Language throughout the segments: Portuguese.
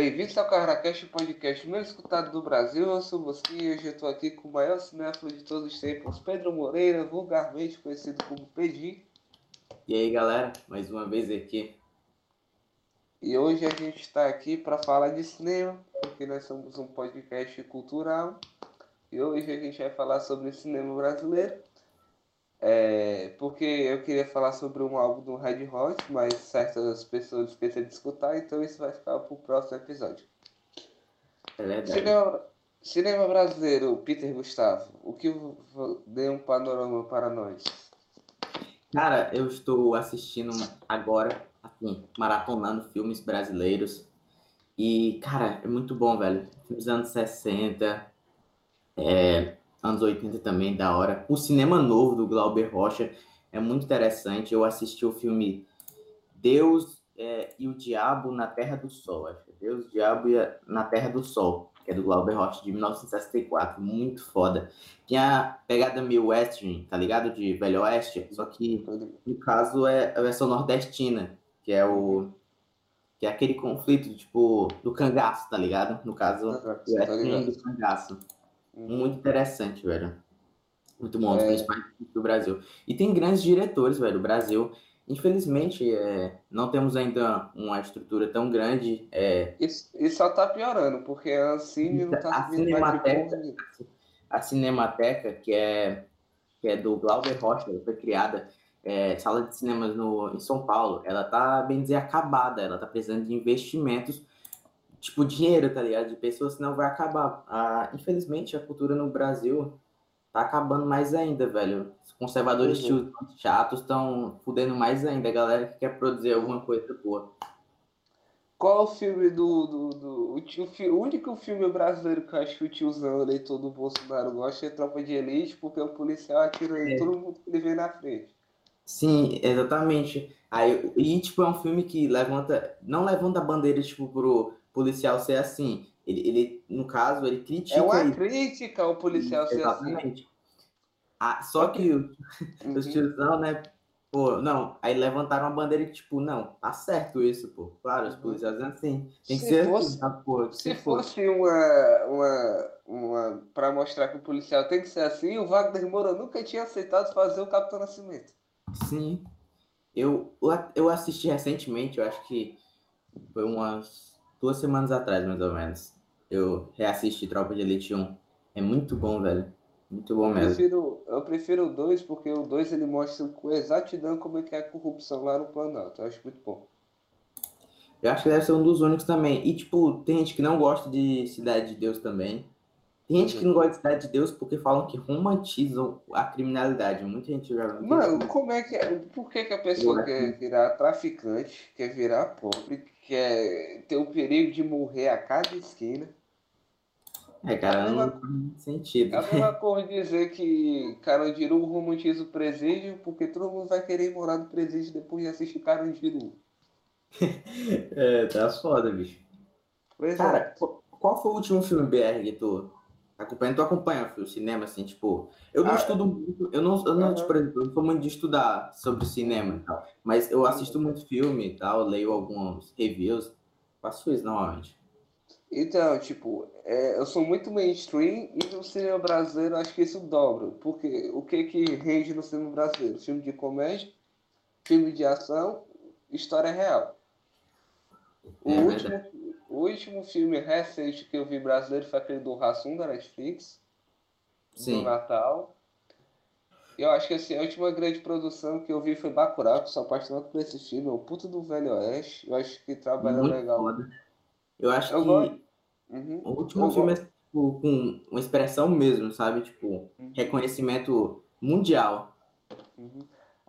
Bem-vindos ao CarraCast, o podcast menos escutado do Brasil. Eu sou o Mosquinha e hoje eu estou aqui com o maior cinéfilo de todos os tempos, Pedro Moreira, vulgarmente conhecido como Pedim. E aí, galera, mais uma vez aqui. E hoje a gente está aqui para falar de cinema, porque nós somos um podcast cultural. E hoje a gente vai falar sobre cinema brasileiro. É, porque eu queria falar sobre um álbum do Red Hot, mas certas pessoas esqueceram de escutar, então isso vai ficar para o próximo episódio. É. Cinema, cinema brasileiro, Peter Gustavo, o que dê um panorama para nós? Cara, eu estou assistindo agora, assim, maratonando filmes brasileiros. E, cara, é muito bom, velho. Filmes dos anos 60, é, anos 80 também, da hora. O cinema novo do Glauber Rocha é muito interessante. Eu assisti o filme Deus é, e o Diabo na Terra do Sol, acho. Deus, o Diabo e a... na Terra do Sol, que é do Glauber Rocha, de 1964. Muito foda. Tinha a pegada meio western, tá ligado? De Velho Oeste, só que no caso é a versão nordestina, que é o que é aquele conflito, tipo, do cangaço, tá ligado? No caso, o western do cangaço. Muito interessante, velho. Muito bom, É. principais do Brasil. E tem grandes diretores, velho. O Brasil, infelizmente, é, não temos ainda uma estrutura tão grande. É, Isso, e só tá piorando, porque a Ancine não tá A Cinemateca- a Cinemateca, que é, que é do Glauber Rocha, foi criada, é, sala de cinemas no, em São Paulo, ela tá, bem dizer, acabada. Ela tá precisando de investimentos, tipo, dinheiro, tá ligado? De pessoas, senão vai acabar. Ah, infelizmente, a cultura no Brasil tá acabando mais ainda, velho. Os conservadores Uhum. chatos estão fudendo mais ainda. A galera que quer produzir alguma coisa boa. Qual o filme do. do, do o, tio, o único filme brasileiro que eu acho que o tiozão eleitor do Bolsonaro gosta é Tropa de Elite, porque o policial atira em É. todo mundo que ele vê na frente. Sim, exatamente. Aí, e, tipo, é um filme que levanta, não levanta a bandeira, tipo, pro policial ser assim. Ele, ele no caso, ele critica É uma isso. crítica ao policial ser assim. Exatamente. Ah, só que o- os Uhum. tiozão, né, pô, não, aí levantaram a bandeira que, tipo, não, tá certo isso, pô. Claro, os Uhum. policiais são assim. Tem que Se ser fosse- assim, tá, pô. Se fosse uma, uma, uma. pra mostrar que o policial tem que ser assim, o Wagner Moura nunca tinha aceitado fazer o Capitão Nascimento. Sim. Eu, eu assisti recentemente, eu acho que foi umas duas semanas atrás, mais ou menos. Eu reassisti Tropa de Elite 1. É muito bom, velho. Muito bom Eu mesmo. prefiro, eu prefiro o 2, porque o 2 ele mostra com exatidão como é que é a corrupção lá no Planalto. Eu acho muito bom. Eu acho que deve ser um dos únicos também. E, tipo, tem gente que não gosta de Cidade de Deus também. Tem gente que não gosta de Cidade de Deus porque falam que romantizam a criminalidade. Muita gente já. Mano, como é que é? Por que, que a pessoa quer virar traficante, quer virar pobre, quer ter o perigo de morrer a cada esquina? É, cara, não faz sentido. É a mesma coisa dizer que Carandiru romantiza o presídio, porque todo mundo vai querer morar no presídio depois de assistir Carandiru. É, tá foda, bicho. Pois Cara, é. qu- qual foi o último filme BR que tu acompanha? Tu acompanha o cinema, assim, tipo... Eu não Ah, estudo muito, eu não, eu não, aham. tipo, por exemplo, eu não sou muito de estudar sobre cinema e tal, mas eu assisto muito filme e tal, leio alguns reviews, faço isso normalmente. Então, tipo, é, eu sou muito mainstream e no cinema brasileiro acho que isso dobra. Porque o que que rende no cinema brasileiro? Filme de comédia, filme de ação, história real. O, É último, o último filme recente que eu vi brasileiro foi aquele do Rassum da Netflix, do Sim. Natal. E eu acho que assim, a última grande produção que eu vi foi Bacurau, que sou apaixonado por esse filme, é o puto do Velho Oeste. Eu acho que trabalha Muito legal. foda. Eu acho Eu que gosto. Uhum. o último Eu filme é tipo, com uma expressão mesmo, sabe? Tipo, Uhum. reconhecimento mundial. Uhum.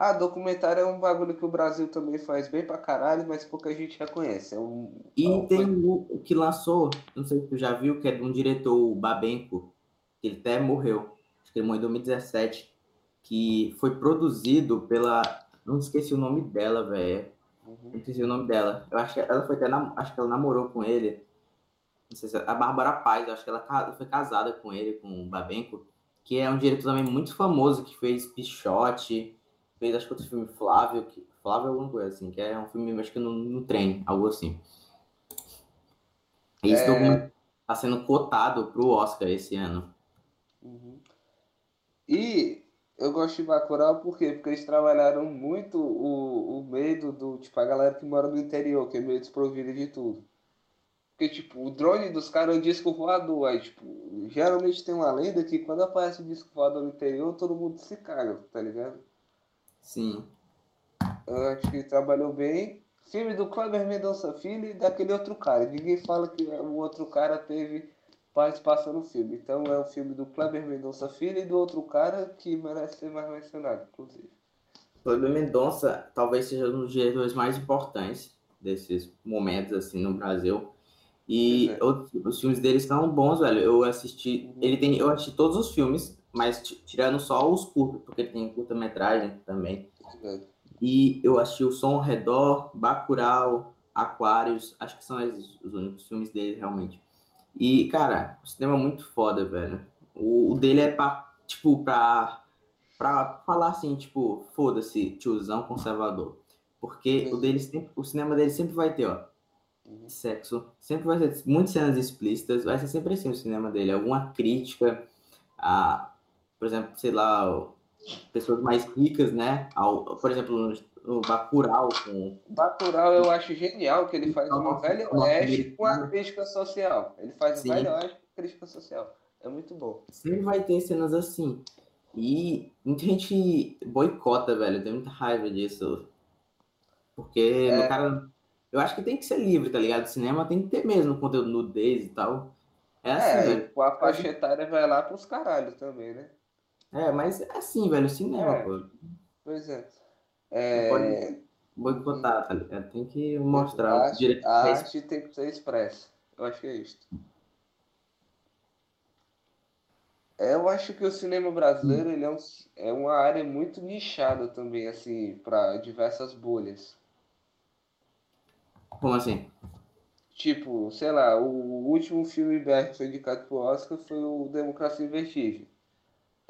Ah, documentário é um bagulho que o Brasil também faz bem pra caralho, mas pouca gente reconhece. É um, E é um- tem o o que lançou, não sei se tu já viu, que é de um diretor, o Babenco, que ele até morreu, acho que ele morreu em 2017, que foi produzido pela. Não esqueci o nome dela, velho. Uhum. Não esqueci o nome dela. Eu acho que ela foi até. nam- Acho que ela namorou com ele. Não sei se é a Bárbara Paz, eu acho que ela foi casada com ele, com o Babenco, que é um diretor também muito famoso, que fez Pichote, fez acho que outro filme Flávio, que, Flávio é alguma coisa assim, que é um filme, acho que no, no trem, algo assim. E esse é... documentário tá sendo cotado pro Oscar esse ano. Uhum. E eu gosto de Bacurau por quê? Porque eles trabalharam muito o, o medo do, tipo, a galera que mora no interior, que é meio desprovida de tudo. Porque, tipo, o drone dos caras é um disco voador. Aí, tipo, geralmente tem uma lenda que quando aparece um disco voador no interior, todo mundo se caga, tá ligado? Sim. Eu acho que trabalhou bem. Filme do Kleber Mendonça Filho e daquele outro cara. Ninguém fala que o outro cara teve participação no filme. Então é o filme do Kleber Mendonça Filho e do outro cara que merece ser mais mencionado, inclusive. Kleber Mendonça talvez seja um dos diretores mais importantes desses momentos assim no Brasil. E é. os filmes dele são bons, velho. Eu assisti, uhum. ele tem, eu assisti todos os filmes, mas tirando só os curtos, porque ele tem curta-metragem também. É. E eu assisti o Som ao Redor, Bacurau, Aquários, acho que são esses os únicos filmes dele realmente. E, cara, o cinema é muito foda, velho. O, o dele é pra, tipo, pra, pra falar assim, tipo, foda-se, tiozão conservador. Porque o, dele sempre, o cinema dele sempre vai ter, ó, uhum. sexo, sempre vai ter muitas cenas explícitas, vai ser sempre assim o cinema dele. Alguma crítica a, por exemplo, sei lá, pessoas mais ricas, né? Ao, por exemplo, no Bacurau. Com... Bacurau eu acho genial que ele faz uma velha oeste com a crítica social. Ele faz Sim. velha oeste com crítica social. É muito bom. Sempre vai ter cenas assim. E muita gente boicota, velho. Tem muita raiva disso. Porque é... cara. Eu acho que tem que ser livre, tá ligado? O cinema tem que ter mesmo conteúdo nudez e tal. É assim, é, velho. A faixa etária vai lá pros caralhos também, né? É, mas é assim, velho. Cinema, é. pô. Pois é. É... Pode boicotar, tá ligado? Tem que mostrar a arte, a arte tem que ser expressa. Eu acho que é isso. É, eu acho que o cinema brasileiro ele é, um, é uma área muito nichada também, assim, para diversas bolhas. Como assim? Tipo, sei lá, o último filme BR que foi indicado pro Oscar foi o Democracia em Vertigem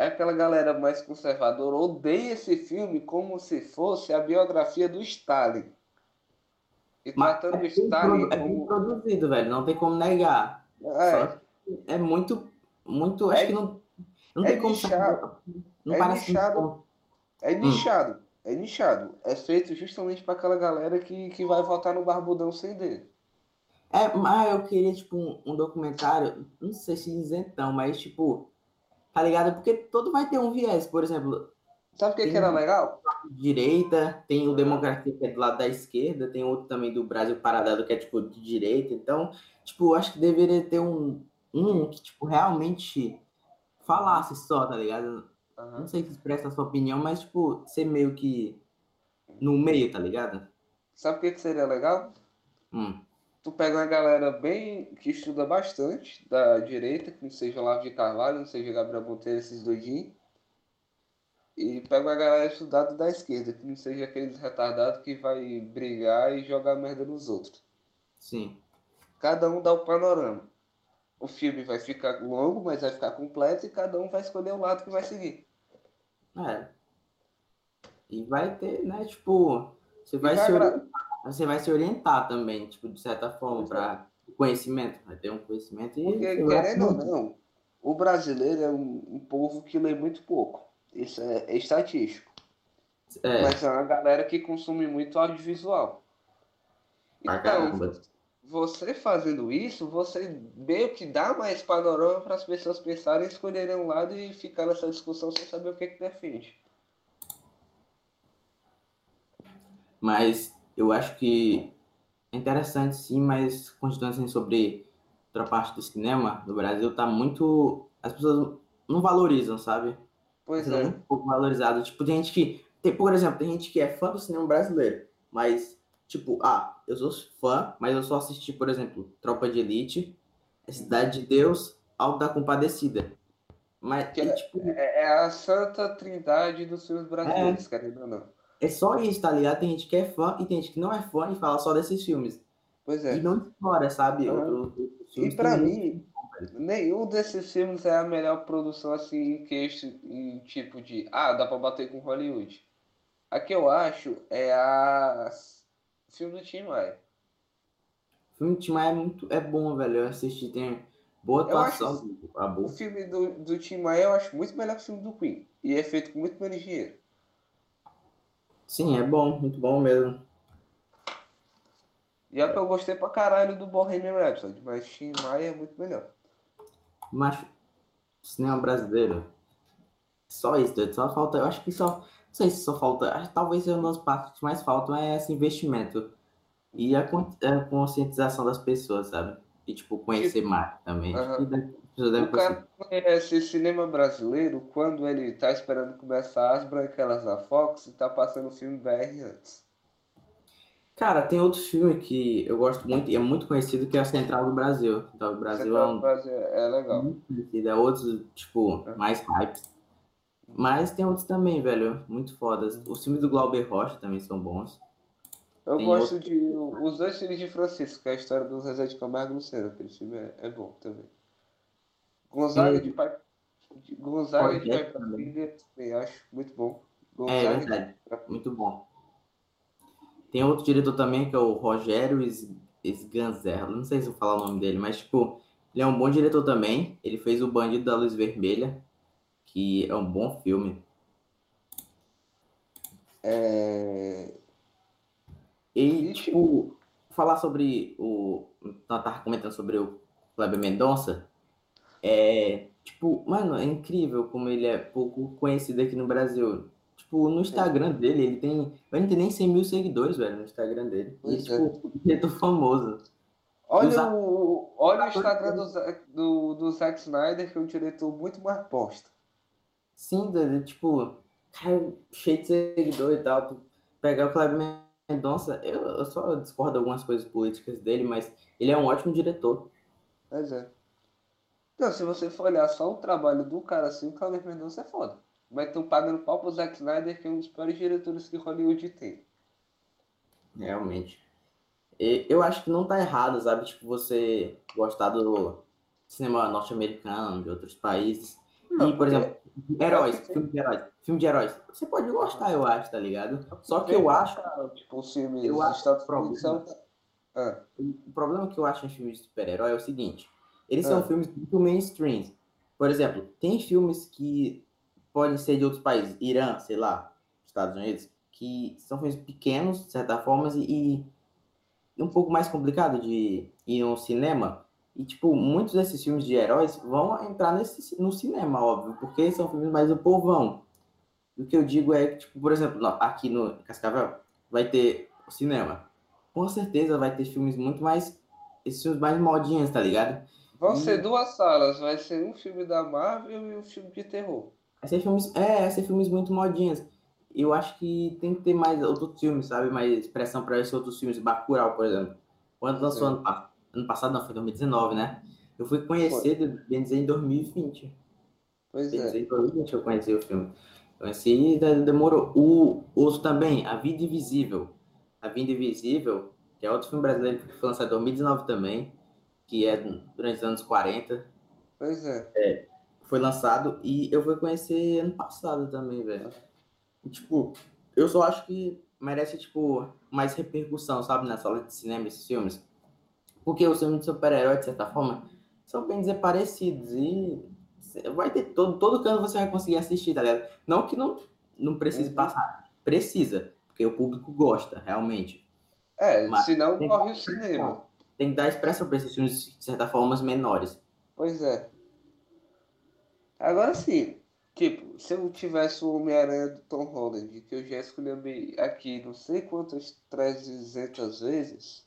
aquela galera mais conservadora odeia esse filme como se fosse a biografia do Stalin. E tratando é o Stalin é como... produzido, velho, não tem como negar. É, é muito, muito, acho é, que não, não é tem como... Nichado, não é parece nichado, é nichado, hum. é nichado. É feito justamente para aquela galera que, que vai votar no Barbudão sem dele. É, mas eu queria, tipo, um, um documentário, não sei se isentão, mas, tipo, Tá ligado? Porque todo vai ter um viés, por exemplo. Sabe o que, que era legal? Direita, tem o Democracia que é do lado da esquerda, tem outro também do Brasil Paralelo que é tipo de direita. Então, tipo, acho que deveria ter um, um que, tipo, realmente falasse só, tá ligado? Uhum. Não sei se expressa a sua opinião, mas, tipo, ser meio que no meio, tá ligado? Sabe o que, que seria legal? Hum tu pega uma galera bem que estuda bastante da direita, que não seja Lavo de Carvalho, não seja Gabriel Monteiro, esses doidinhos. E pega uma galera estudada da esquerda, que não seja aqueles retardados que vai brigar e jogar merda nos outros. Sim. Cada um dá o panorama. O filme vai ficar longo, mas vai ficar completo e cada um vai escolher o lado que vai seguir. É. E vai ter, né, tipo, você vai, vai se você vai se orientar também, tipo, de certa forma, para conhecimento. Vai ter um conhecimento e. Porque, querendo ou não, o brasileiro é um, um, povo que lê muito pouco. Isso é, é estatístico. É. Mas é uma galera que consome muito audiovisual. Então, você fazendo isso, você meio que dá mais panorama para as pessoas pensarem, escolherem um lado e ficar nessa discussão sem saber o que, que defende. Mas eu acho que é interessante sim, mas continuando assim sobre outra parte do cinema no Brasil, tá muito. As pessoas não valorizam, sabe? Pois é. Muito pouco valorizado. Tipo, tem gente que. Tem, por exemplo, tem gente que é fã do cinema brasileiro, mas, tipo, ah, eu sou fã, mas eu só assisti, por exemplo, Tropa de Elite, Cidade de Deus, Alto da Compadecida. Mas, e, tipo... é, é, a santa trindade dos filmes brasileiros, é, querendo ou não. É só isso, tá ligado? Tem gente que é fã e tem gente que não é fã e fala só desses filmes. Pois é. E não explora, sabe? Uhum. Outro, e pra mim, nenhum desses filmes é a melhor produção assim em queixo, em tipo de. Ah, dá pra bater com Hollywood. A que eu acho é a. filme do Tim Maia. filme de Tim Maia é muito é bom, velho. Eu assisti, tem boa Eu acho atuação do o filme do, do Tim Maia eu acho muito melhor que o filme do Queen. E é feito com muito menos dinheiro. Sim, é bom, muito bom mesmo. E é que eu gostei pra caralho do Bohemian Rhapsody, mas Tim Maia é muito melhor. Mas cinema brasileiro, só isso, doido. Só falta, eu acho que só, não sei se só falta, talvez seja uma das partes que mais faltam é esse investimento e a, a conscientização das pessoas, sabe? E, tipo, conhecer mais também. O cara conhece cinema brasileiro quando ele tá esperando começar as branquelas da Fox e tá passando o filme BR antes. Cara, tem outro filme que eu gosto muito e é muito conhecido que é a Central do Brasil. Então, o Brasil é Central do um Brasil é legal. muito conhecido, é outros, tipo, mais hypes. Mas tem outros também, velho, muito fodas. Os filmes do Glauber Rocha também são bons. Eu Tem gosto de. Os dois filmes de Francisco, que é a história do Zezé de Camargo e Luciano. Aquele filme é, é bom também. Gonzaga Tem- de pai. Gonzaga de pai também. filha, também acho muito bom. É Gonzaga de verdade, pra muito bom. Tem outro diretor também que é o Rogério Sganzerla, não sei se eu vou falar o nome dele, mas tipo, ele é um bom diretor também. Ele fez O Bandido da Luz Vermelha, que é um bom filme. É... E, tipo, falar sobre o. Eu tava comentando sobre o Kleber Mendonça. É. Tipo, mano, é incrível como ele é pouco conhecido aqui no Brasil. Tipo, no Instagram dele, ele tem. Ele não tem nem 100 mil seguidores, velho, no Instagram dele. E, Pois é. tipo, um diretor famoso. Olha Os o, olha o Instagram do, do, do Zack Snyder, que é um diretor muito mais bosta. Sim, doido, tipo, cara, cheio de seguidor e tal. Pegar o Kleber Mendonça, eu, eu só discordo de algumas coisas políticas dele, mas ele é um ótimo diretor. Mas é. Não, se você for olhar só o trabalho do cara assim, o Cláudio Mendonça é foda. Mas estão pagando pau pro Zack Snyder, que é um dos piores diretores que Hollywood tem. Realmente. Eu acho que não tá errado, sabe? Tipo, você gostar do cinema norte-americano, de outros países. Não, E, por porque- exemplo, heróis, porque- filme de heróis. Filme de heróis. Você pode gostar, eu acho, tá ligado? Só que eu acho. Tipo, os filmes Eu acho Estados Unidos são. Ah, O problema que eu acho em filmes de super-herói é o seguinte: eles são Ah. filmes muito mainstream. Por exemplo, tem filmes que podem ser de outros países, Irã, sei lá, Estados Unidos, que são filmes pequenos, de certa forma, e, e um pouco mais complicado de ir no cinema. E, tipo, muitos desses filmes de heróis vão entrar nesse, no cinema, óbvio, porque são filmes mais do povão. E o que eu digo é que, tipo, por exemplo, aqui no Cascavel vai ter o cinema. Com certeza vai ter filmes muito mais. Esses filmes mais modinhos, tá ligado? Vão ser duas salas. Vai ser um filme da Marvel e um filme de terror. Vai ser filmes. É, vai ser filmes muito modinhos. Eu acho que tem que ter mais outros filmes, sabe? Mais expressão para esses outros filmes. Bacurau, por exemplo. Quando lançou É. ano, ano passado, não, foi 2019, né? Eu fui conhecer, bem dizer, em 2020. Pois Bem é. em 2020 eu conheci o filme. Conheci e de- demorou. O outro também, A Vida Invisível. A Vida Invisível, que é outro filme brasileiro que foi lançado em 2019 também, que é durante os anos 40. Pois é. Foi lançado e eu fui conhecer ano passado também, velho. Tipo, eu só acho que merece, tipo, mais repercussão, sabe, na sala de cinema, esses filmes. Porque os filmes de super-herói, de certa forma, são bem dizer parecidos e vai ter todo, todo canto você vai conseguir assistir, tá ligado? Não que não, não precise Uhum. passar, precisa, porque o público gosta, realmente. É, Mas senão corre o cinema. Tem que dar expressão para esses filmes, de certa forma, menores. Pois é. Agora sim, tipo, se eu tivesse o Homem-Aranha do Tom Holland, que eu já escolhi aqui não sei quantas 300 vezes,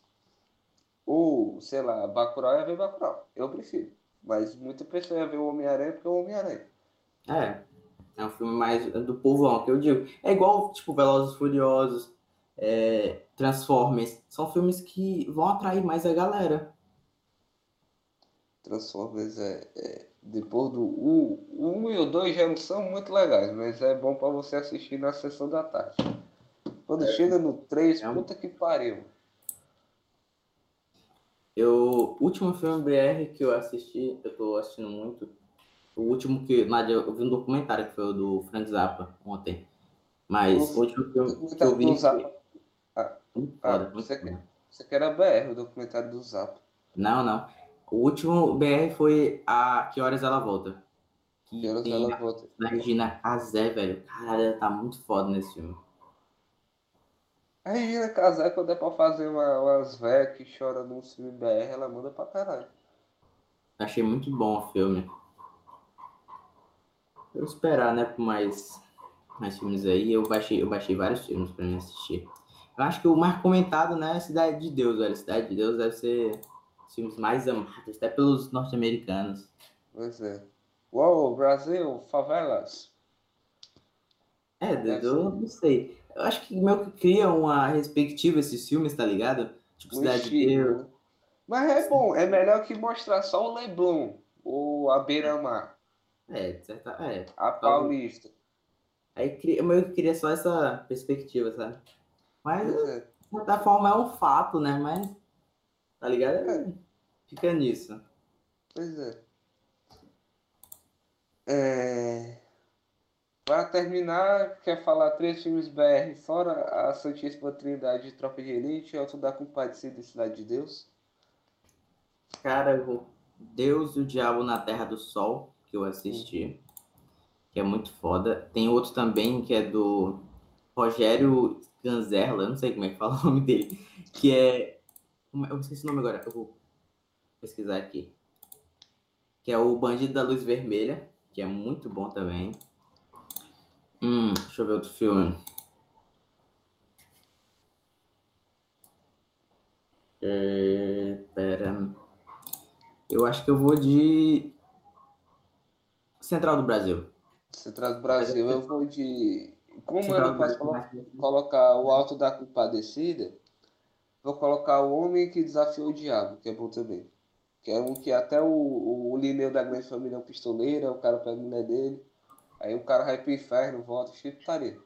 ou, sei lá, Bacurau ia ver Bacurau. Eu prefiro. Mas muita pessoa ia ver o Homem-Aranha porque é o Homem-Aranha. É, é um filme mais do povão, que eu digo. É igual, tipo, Velozes e Furiosos, é, Transformers. São filmes que vão atrair mais a galera. Transformers é, é- depois do 1, o 1 e o 2 já não são muito legais, mas é bom pra você assistir na sessão da tarde. Quando chega no 3, É puta que pariu. Eu, o último filme BR que eu assisti, eu tô assistindo muito. O último que, Nádia, eu vi um documentário que foi o do Frank Zappa ontem. Mas Nossa, o último filme que eu vi coisa- muito você foda. Isso aqui era BR, o documentário do Zap. Não, não. O último BR foi a Que Horas Ela Volta. Que, Que horas ela a volta? da Regina Casé, velho. Caralho, ela tá muito foda nesse filme. A Regina Casé, quando é pra fazer uma, umas velhas que choram num filme BR, ela manda pra caralho. Achei muito bom o filme. Eu vou esperar, né, por mais, mais filmes aí. Eu baixei, eu baixei vários filmes pra mim assistir. Eu acho que o mais comentado, né, é Cidade de Deus, velho. Cidade de Deus deve ser os filmes mais amados, até pelos norte-americanos. Pois é. Uou, Brasil, favelas. É, Deve eu não sei. Eu acho que meio que cria uma perspectiva esses filmes, tá ligado? Tipo, Cidade de Deus. Mas é bom, é melhor que mostrar só o Leblon, ou a Beira-Mar, É, de certa, é. a Paulista. Aí cria- meio que queria só essa perspectiva, sabe? Mas, Pois de é. certa forma, é um fato, né? Mas, tá ligado? É. Fica nisso. Pois é. É... Para terminar, quer falar três filmes BR, fora a Santíssima Trindade de Tropa de Elite, Alto da Compadecida e Cidade de Deus? Cara, vou- Deus e o Diabo na Terra do Sol, que eu assisti, que é muito foda. Tem outro também que é do Rogério Ganzerla, eu não sei como é que fala o nome dele, que é. é- Eu esqueci o nome agora, eu vou pesquisar aqui. Que é o Bandido da Luz Vermelha, que é muito bom também. Hum, deixa eu ver outro filme. É, pera. Eu acho que eu vou de Central do Brasil. Central do Brasil, eu vou de. Como eu não do posso colocar o Alto da Compadecida, vou colocar o Homem que Desafiou o Diabo, que é bom também. Que é um que até o, o Lineu da Grande Família é um pistoleiro, o cara pega a mulher dele, aí o cara vai pro inferno, volta, cheio de putaria.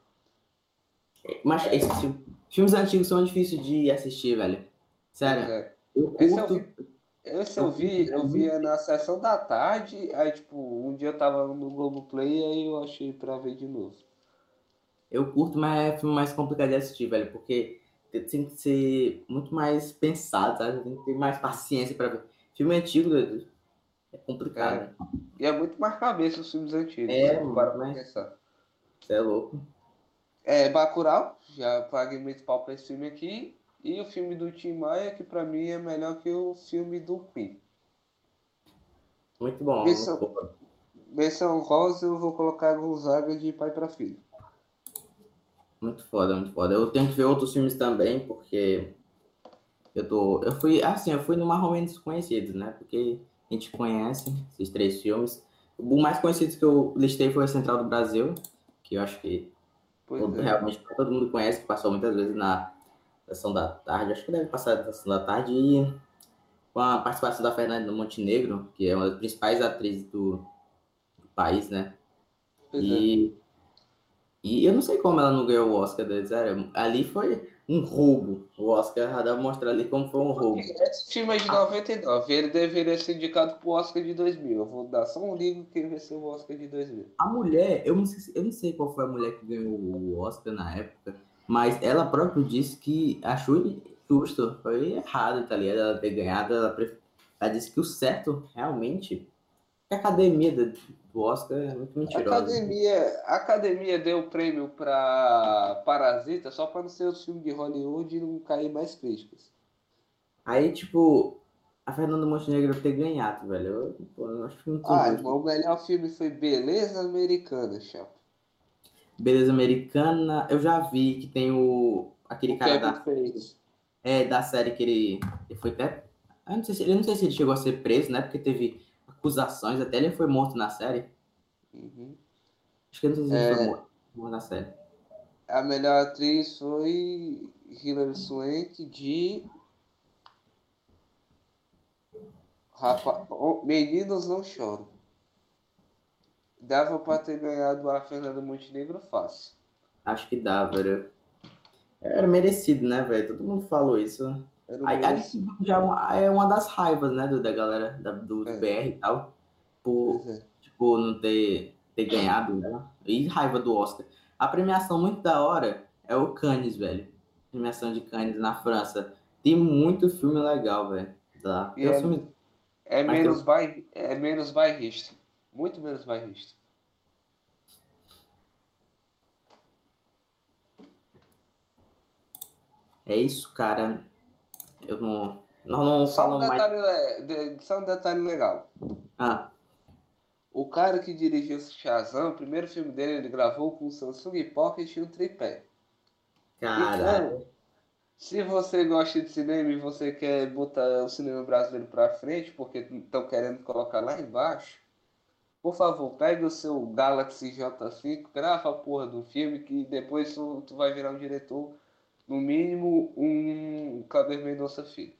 Mas esses filmes, filmes antigos são difíceis de assistir, velho. Sério, É. eu Esse eu curto. vi, esse eu vi, eu via na sessão da tarde, aí tipo, um dia eu tava no Globoplay, aí eu achei pra ver de novo. Eu curto, mas é filme mais complicado de assistir, velho, porque tem que ser muito mais pensado, sabe? Tem que ter mais paciência pra ver. Filme antigo doido, é complicado. E é muito mais cabeça os filmes antigos, É, né? Para mas- pensar. Você é louco. É, Bacurau, já paguei muito pau pra esse filme aqui. E o filme do Tim Maia, que pra mim é melhor que o filme do Queen. Muito bom. Isso- muito bom. Menção rosa, eu vou colocar Gonzaga de pai pra filho. Muito foda, muito foda. Eu tenho que ver outros filmes também, porque eu tô. Eu fui, assim, eu fui no mais ou menos conhecidos, né? Porque a gente conhece esses três filmes. O mais conhecido que eu listei foi a Central do Brasil, que eu acho que todo- é. realmente todo mundo conhece, que passou muitas vezes na sessão da tarde. Acho que deve passar na sessão da tarde e com a participação da Fernanda Montenegro, que é uma das principais atrizes do, do país, né? Pois é. E, eu não sei como ela não ganhou o Oscar, né? sério. Ali foi um roubo. O Oscar dá mostrar ali como foi um roubo. Esse filme é de 99, ele deveria ser indicado pro Oscar de 2000. Eu vou dar só um ligo que vai ser o Oscar de 2000. A mulher, eu não, sei, eu não sei qual foi a mulher que ganhou o Oscar na época, mas ela própria disse que achou injusto, foi errado, tá ligado? Ela ter ganhado, ela, pref- ela disse que o certo, realmente, a academia do, Oscar é muito A mentirosa. academia, a academia deu o prêmio pra Parasita só pra não ser o filme de Hollywood e não cair mais críticas. Aí, tipo, a Fernanda Montenegro ter ganhado, velho, eu, pô, eu acho muito Ah, injusto. irmão, o melhor filme foi Beleza Americana, chapa. Beleza Americana, eu já vi que tem o aquele O cara Kevin da, fez. é, da série que ele, ele foi até. Eu não, sei se, eu não sei se ele chegou a ser preso, né? Porque teve acusações, até ele foi morto na série. Uhum. Acho que eu não sei se ele É. foi morto, morto na série. A melhor atriz foi Hilary Swank de Rapa... Meninos Não Choram. Dava pra ter ganhado a Fernanda Montenegro fácil. Acho que dá, velho. Era merecido, né, velho? Todo mundo falou isso. Aí, aí merecido. já é uma, é uma das raivas, né, do, da galera da, do, do É. BR e tal. Por, é. tipo, não ter, ter ganhado, né? E raiva do Oscar. A premiação muito da hora é o Cannes, velho. Premiação de Cannes na França. Tem muito filme legal, velho. Tá. É, filme... é, menos tem... é menos bairrista. Muito menos bairrista. É isso, cara. Eu não. Nós não só falamos um detalhe, mais. Só um detalhe legal. Ah. O cara que dirigiu o Shazam, o primeiro filme dele, ele gravou com o Samsung Pocket e um tripé. Caralho. Então, se você gosta de cinema e você quer botar o cinema brasileiro pra frente, porque estão querendo colocar lá embaixo, por favor, pegue o seu Galaxy J5, grava a porra do filme, que depois tu, tu vai virar um diretor, no mínimo um Kleber Mendonça Filho.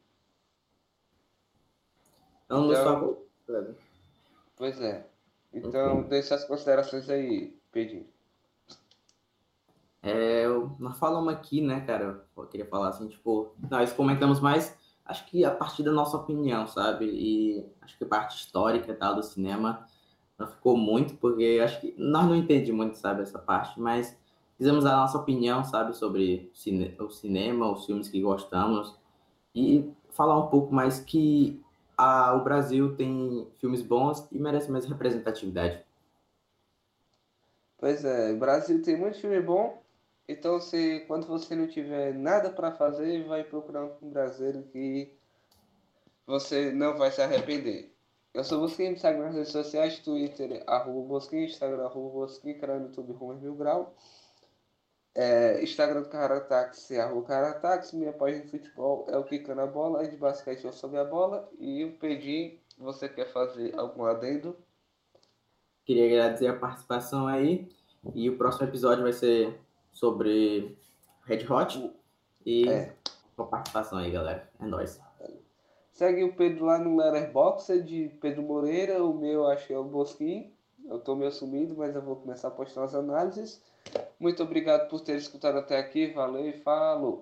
Não então, nos Pois é. Então, okay. deixa as considerações aí, Pedrinho. É, nós falamos aqui, né, cara? Eu queria falar assim, tipo, nós comentamos mais, acho que a partir da nossa opinião, sabe? E acho que a parte histórica tal do cinema não ficou muito, porque acho que nós não entendemos muito, sabe, essa parte, mas fizemos a nossa opinião, sabe, sobre cine o cinema, os filmes que gostamos, e falar um pouco mais que a, o Brasil tem filmes bons e merece mais representatividade. Pois é, o Brasil tem muito filme bom, então se quando você não tiver nada para fazer, vai procurar um filme brasileiro que você não vai se arrepender. Eu sou Bosquinho, me segue nas redes sociais, Twitter, arroba Bosquinho, Instagram, arroba Bosquinho, canal no YouTube, Rumo Mil Grau. É, Instagram do Carataxi, arroba Carataxi, minha página de futebol é o Kika na Bola, de basquete eu soube a bola. E eu pedi, você quer fazer algum adendo? Queria agradecer a participação aí. E o próximo episódio vai ser sobre Red Hot. E é. a participação aí, galera. É nóis. Segue o Pedro lá no Letterboxd de Pedro Moreira. O meu acho que é o Bosquim. Eu tô meio sumido, mas eu vou começar a postar as análises. Muito obrigado por ter escutado até aqui. Valeu e falou!